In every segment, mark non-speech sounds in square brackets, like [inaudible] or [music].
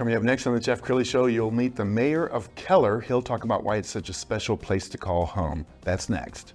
Coming up next on the Jeff Crilley Show, you'll meet the mayor of Keller. He'll talk about why it's such a special place to call home. That's next.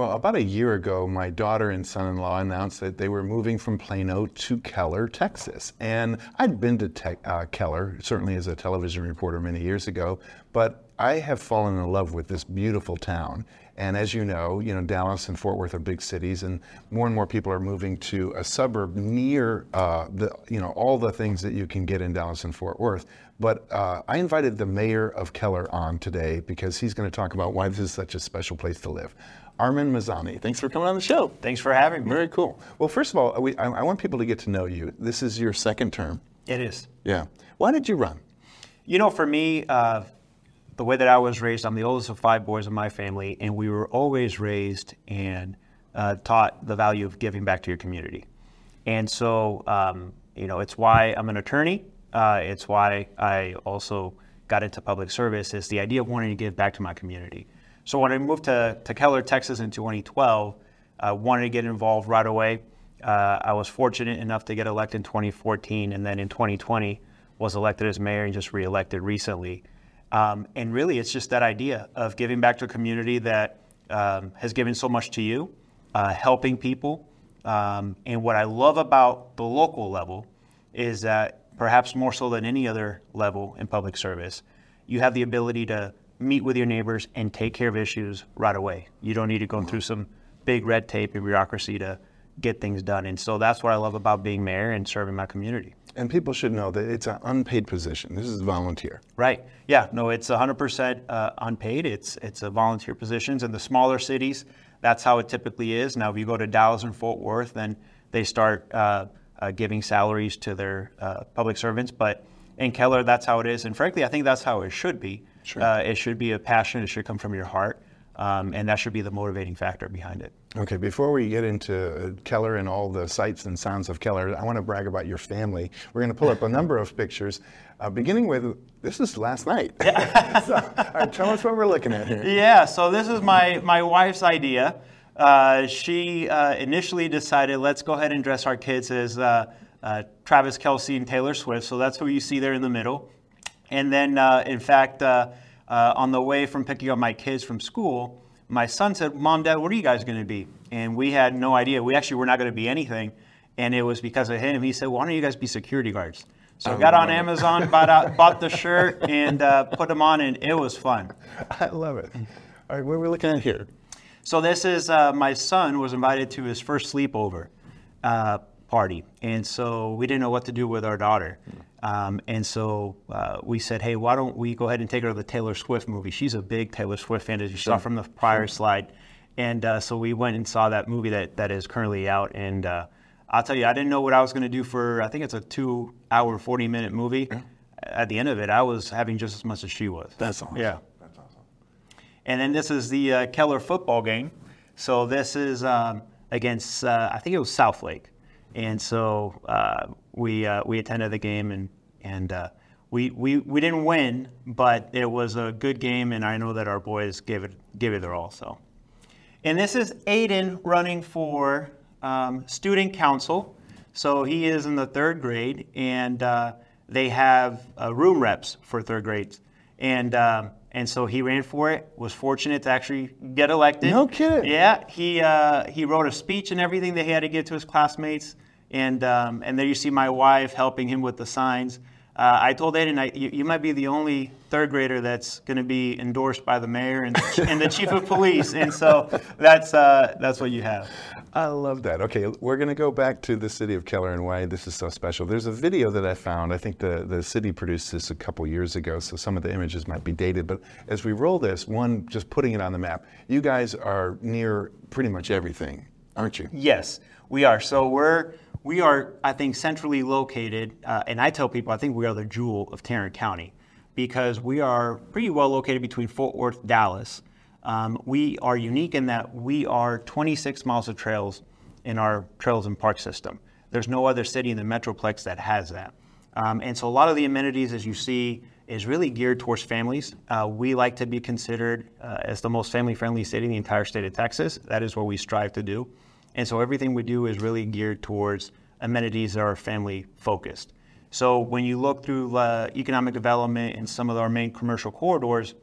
Well, about a year ago, my daughter and son in law announced that they were moving from Plano to Keller, Texas. And I'd been to te- uh, Keller, certainly as a television reporter many years ago, but I have fallen in love with this beautiful town. And as you know, you know Dallas and Fort Worth are big cities, and more and more people are moving to a suburb near uh, the, you know, all the things that you can get in Dallas and Fort Worth. But uh, I invited the mayor of Keller on today because he's going to talk about why this is such a special place to live. Armin Mizani, thanks for coming on the show. Thanks for having me. Very cool. Well, first of all, we, I, I want people to get to know you. This is your second term. It is. Yeah. Why did you run? You know, for me, uh, the way that I was raised, I'm the oldest of five boys in my family, and we were always raised and uh, taught the value of giving back to your community. And so, um, you know, it's why I'm an attorney. Uh, it's why I also got into public service. Is the idea of wanting to give back to my community. So when I moved to, to Keller, Texas in 2012, I uh, wanted to get involved right away. Uh, I was fortunate enough to get elected in 2014, and then in 2020 was elected as mayor and just reelected recently. Um, and really, it's just that idea of giving back to a community that um, has given so much to you, uh, helping people. Um, and what I love about the local level is that perhaps more so than any other level in public service, you have the ability to meet with your neighbors and take care of issues right away. You don't need to go through some big red tape and bureaucracy to get things done. And so that's what I love about being mayor and serving my community. And people should know that it's an unpaid position. This is volunteer. Right. Yeah. No, it's 100% uh, unpaid. It's it's a volunteer positions in the smaller cities. That's how it typically is. Now, if you go to Dallas and Fort Worth, then they start uh, uh, giving salaries to their uh, public servants. But in Keller, that's how it is. And frankly, I think that's how it should be. Sure. Uh, it should be a passion. It should come from your heart. Um, and that should be the motivating factor behind it. Okay, before we get into uh, Keller and all the sights and sounds of Keller, I want to brag about your family. We're going to pull up a [laughs] number of pictures, uh, beginning with this is last night. [laughs] [laughs] so, all right, tell us what we're looking at here. Yeah, so this is my, my wife's idea. Uh, she uh, initially decided, let's go ahead and dress our kids as uh, uh, Travis Kelce and Taylor Swift. So that's who you see there in the middle. And then, uh, in fact, uh, uh, on the way from picking up my kids from school, my son said, Mom, Dad, what are you guys going to be? And we had no idea. We actually were not going to be anything. And it was because of him. He said, Why don't you guys be security guards? So I got on Amazon, bought, out, bought the shirt, and uh, put them on, and it was fun. I love it. All right, what are we looking at here? So this is uh, my son was invited to his first sleepover uh, party, and so we didn't know what to do with our daughter. Um, and so uh, we said, hey, why don't we go ahead and take her to the Taylor Swift movie? She's a big Taylor Swift fan, as you sure. saw from the prior sure. slide. And uh, so we went and saw that movie that, that is currently out. And uh, I'll tell you, I didn't know what I was going to do for, I think it's a two hour, 40 minute movie. Yeah. At the end of it, I was having just as much as she was. That's awesome. Yeah. That's awesome. And then this is the uh, Keller football game. So this is um, against, uh, I think it was Southlake. And so uh, we uh, we attended the game and and uh, we, we we didn't win, but it was a good game, and I know that our boys gave it gave it their all. So, and this is Aiden running for um, student council. So he is in the third grade, and uh, they have uh, room reps for third grades, and. And so he ran for it. Was fortunate to actually get elected. No kidding. Yeah, he uh, he wrote a speech and everything that he had to give to his classmates. And, um, and there you see my wife helping him with the signs. Uh, I told Aiden, I, you, you, might be the only third grader that's going to be endorsed by the mayor and, and the chief of police, and so that's uh, that's what you have. I love that. Okay, we're going to go back to the city of Keller and why this is so special. There's a video that I found. I think the, the city produced this a couple years ago, so some of the images might be dated. But as we roll this, one, just putting it on the map, you guys are near pretty much everything, aren't you? Yes, we are. So we're we are, I think, centrally located, uh, and I tell people I think we are the jewel of Tarrant County because we are pretty well located between Fort Worth, Dallas. Um, we are unique in that we are 26 miles of trails in our trails and park system. There's no other city in the Metroplex that has that. Um, and so a lot of the amenities, as you see, is really geared towards families. Uh, we like to be considered uh, as the most family friendly city in the entire state of Texas. That is what we strive to do. And so everything we do is really geared towards amenities that are family focused. So when you look through uh, economic development in some of our main commercial corridors,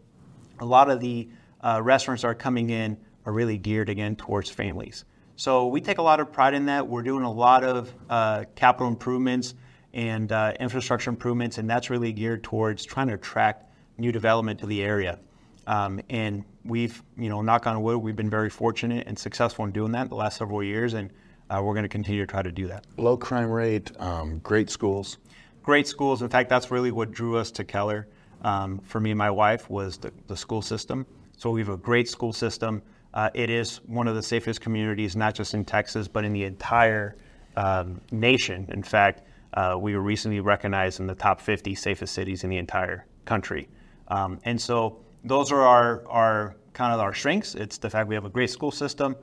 a lot of the uh, restaurants that are coming in are really geared again towards families. So we take a lot of pride in that. We're doing a lot of uh, capital improvements and uh, infrastructure improvements, and that's really geared towards trying to attract new development to the area. Um, and we've, you know, knock on wood, we've been very fortunate and successful in doing that the last several years, and uh, we're going to continue to try to do that. Low crime rate, um, great schools. Great schools. In fact, that's really what drew us to Keller. Um, for me and my wife was the, the, school system. So we have a great school system. Uh, it is one of the safest communities, not just in Texas, but in the entire um, nation. In fact, uh, we were recently recognized in the top 50 safest cities in the entire country. Um, and so those are our, our kind of our strengths. It's the fact we have a great school system,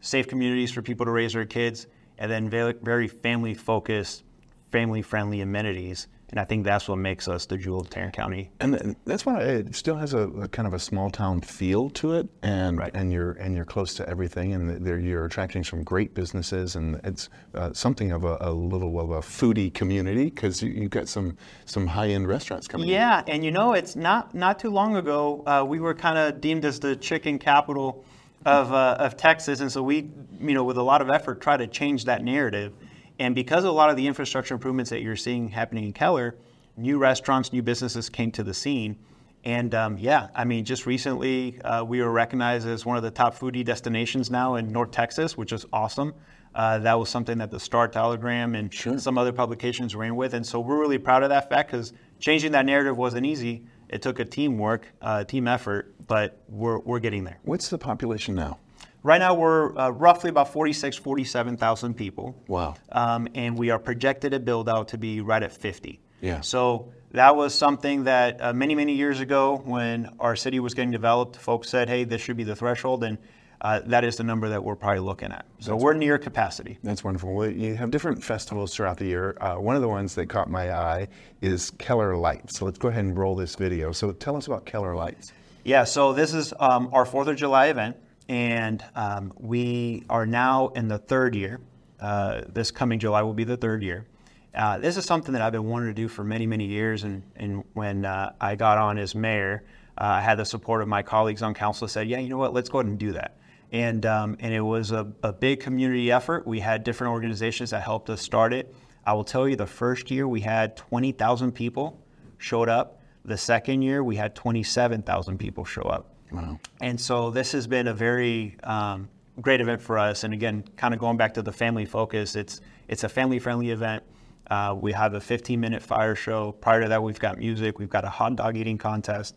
safe communities for people to raise their kids, and then very, very family focused, family friendly amenities and I think that's what makes us the jewel of Tarrant County. And that's why it still has a, a kind of a small town feel to it, and right. and you're and you're close to everything, and you're attracting some great businesses, and it's uh, something of a, a, little of a foodie community because you, have got some some high end restaurants coming. In. Yeah, in. and you know it's not not too long ago uh, we were kind of deemed as the chicken capital of uh, of Texas, and so we you know with a lot of effort try to change that narrative. And because of a lot of the infrastructure improvements that you're seeing happening in Keller, new restaurants, new businesses came to the scene. And um, yeah, I mean, just recently uh, we were recognized as one of the top foodie destinations now in North Texas, which is awesome. Uh, that was something that the Star Telegram and sure. some other publications ran with. And so we're really proud of that fact because changing that narrative wasn't easy. It took a teamwork, uh, team effort, but we're, we're getting there. What's the population now? Right now, we're uh, roughly about 46, 47,000 people. Wow. Um, and we are projected to build out to be right at 50. Yeah. So that was something that uh, many, many years ago when our city was getting developed, folks said, hey, this should be the threshold. And uh, that is the number that we're probably looking at. So That's we're near capacity. That's wonderful. Well, you have different festivals throughout the year. Uh, one of the ones that caught my eye is Keller Lights. So let's go ahead and roll this video. So tell us about Keller Lights. Yeah, so this is um, our 4th of July event and um, we are now in the third year. Uh, this coming July will be the third year. Uh, this is something that I've been wanting to do for many, many years. And, and when uh, I got on as mayor, uh, I had the support of my colleagues on council. Said, "Yeah, you know what? Let's go ahead and do that." And um, and it was a, a big community effort. We had different organizations that helped us start it. I will tell you, the first year we had 20,000 people showed up. The second year we had 27,000 people show up. Wow. And so this has been a very um, great event for us. And again, kind of going back to the family focus, it's it's a family friendly event. Uh, we have a 15 minute fire show. Prior to that, we've got music. We've got a hot dog eating contest.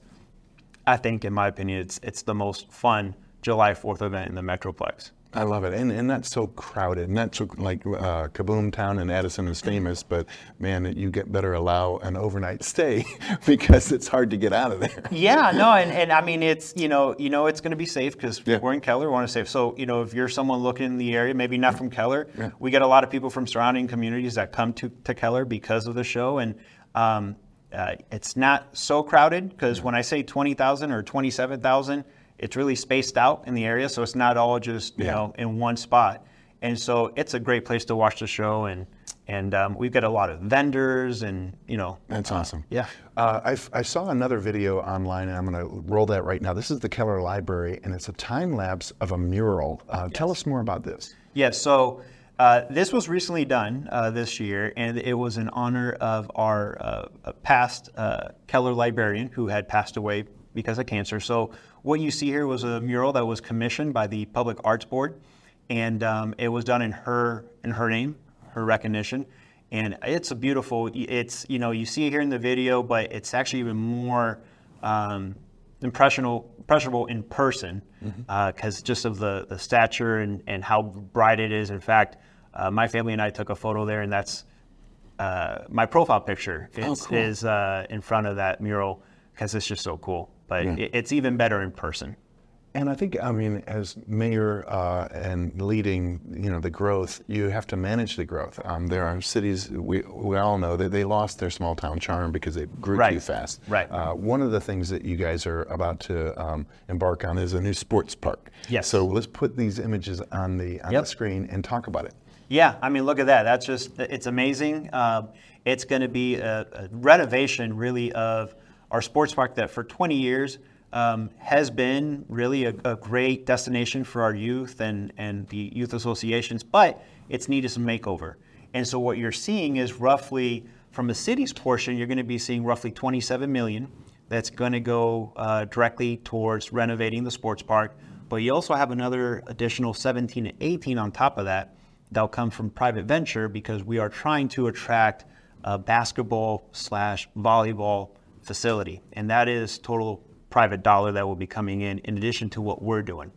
I think, in my opinion, it's it's the most fun July 4th event in the Metroplex. I love it, and and that's so crowded, and that's so, like uh, Kaboom Town and Addison is famous, but man, you get better allow an overnight stay [laughs] because it's hard to get out of there. Yeah, no, and, and I mean it's you know you know it's going to be safe because yeah. we're in Keller, we want to save. So you know if you're someone looking in the area, maybe not from Keller, yeah. we get a lot of people from surrounding communities that come to to Keller because of the show, and um, uh, it's not so crowded because yeah. when I say twenty thousand or twenty seven thousand it's really spaced out in the area, so it's not all just you yeah. know in one spot. And so it's a great place to watch the show, and and um, we've got a lot of vendors, and you know. That's awesome. Yeah. Uh, I, I saw another video online, and I'm going to roll that right now. This is the Keller Library, and it's a time lapse of a mural. Uh, yes. Tell us more about this. Yes. Yeah, so Uh, this was recently done uh, this year, and it was in honor of our uh, past uh, Keller librarian who had passed away because of cancer. So, what you see here was a mural that was commissioned by the Public Arts Board, and um, it was done in her in her name, her recognition, and it's a beautiful. It's you know you see it here in the video, but it's actually even more. Um, impressionable, impressionable in person because mm-hmm. uh, just of the, the stature and, and how bright it is. In fact, uh, my family and I took a photo there, and that's uh, my profile picture oh, cool. is uh, in front of that mural because it's just so cool. But yeah. it's even better in person. And I think, I mean, as mayor uh, and leading, you know, the growth, you have to manage the growth. Um, there are cities we, we all know that they lost their small town charm because they grew right. too fast. Right. Uh, one of the things that you guys are about to um, embark on is a new sports park. Yes. So let's put these images on the on yep. the screen and talk about it. Yeah, I mean, look at that. That's just it's amazing. Uh, it's going to be a, a renovation, really, of our sports park that for 20 years um, has been really a, a, great destination for our youth and, and the youth associations, but it's needed some makeover. And so what you're seeing is roughly, from the city's portion, you're going to be seeing roughly 27 million that's going to go uh, directly towards renovating the sports park. But you also have another additional 17 and 18 on top of that that'll come from private venture because we are trying to attract a basketball slash volleyball facility. And that is total private dollar that will be coming in in addition to what we're doing.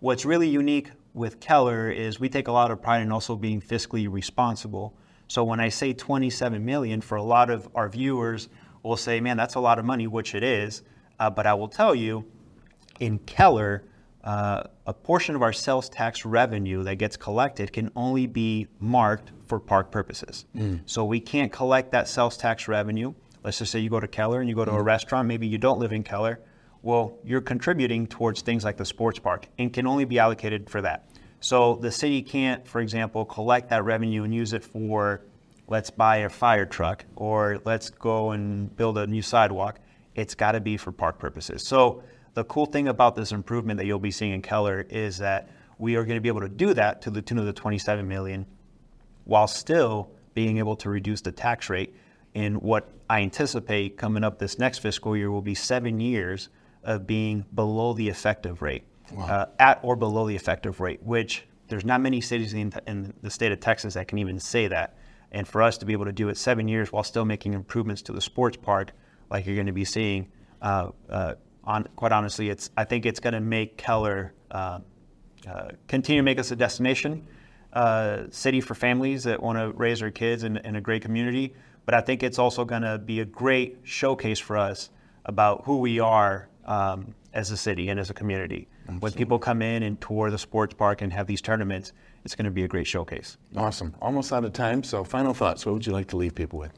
What's really unique with Keller is we take a lot of pride in also being fiscally responsible. So when I say 27 million, for a lot of our viewers will say, man, that's a lot of money, which it is. Uh, but I will tell you, in Keller, uh, a portion of our sales tax revenue that gets collected can only be marked for park purposes. Mm. So we can't collect that sales tax revenue. Let's just say you go to Keller and you go to a mm-hmm. restaurant, maybe you don't live in Keller well, you're contributing towards things like the sports park and can only be allocated for that. So the city can't, for example, collect that revenue and use it for let's buy a fire truck or let's go and build a new sidewalk. It's got to be for park purposes. So the cool thing about this improvement that you'll be seeing in Keller is that we are going to be able to do that to the tune of the 27 million while still being able to reduce the tax rate in what I anticipate coming up this next fiscal year will be seven years of being below the effective rate, wow. uh, at or below the effective rate, which there's not many cities in, in, the state of Texas that can even say that. And for us to be able to do it seven years while still making improvements to the sports park, like you're going to be seeing, uh, uh, on, quite honestly, it's I think it's going to make Keller uh, uh, continue to make us a destination uh, city for families that want to raise their kids in, in a great community. But I think it's also going to be a great showcase for us about who we are um, as a city and as a community. Absolutely. When people come in and tour the sports park and have these tournaments, it's going to be a great showcase. Awesome. Almost out of time. So, final thoughts. What would you like to leave people with?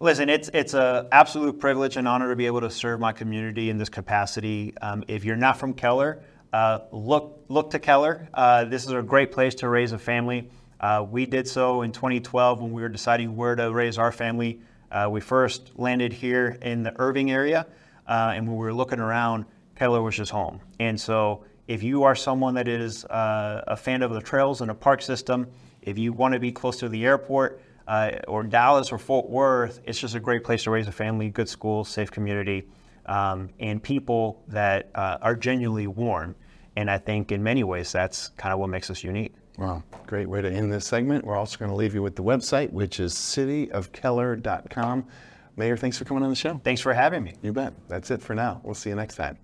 Listen, it's it's an absolute privilege and honor to be able to serve my community in this capacity. Um, if you're not from Keller, uh, look look to Keller. Uh, this is a great place to raise a family. Uh, we did so in 2012 when we were deciding where to raise our family. Uh, we first landed here in the Irving area uh, and when we were looking around, Keller was just home. And so, if you are someone that is uh, a fan of the trails and a park system, if you want to be close to the airport uh, or Dallas or Fort Worth, it's just a great place to raise a family, good school, safe community, um, and people that uh, are genuinely warm. And I think in many ways, that's kind of what makes us unique. Wow, great way to end this segment. We're also going to leave you with the website, which is cityofkeller.com. Mayor, thanks for coming on the show. Thanks for having me. You bet. That's it for now. We'll see you next time.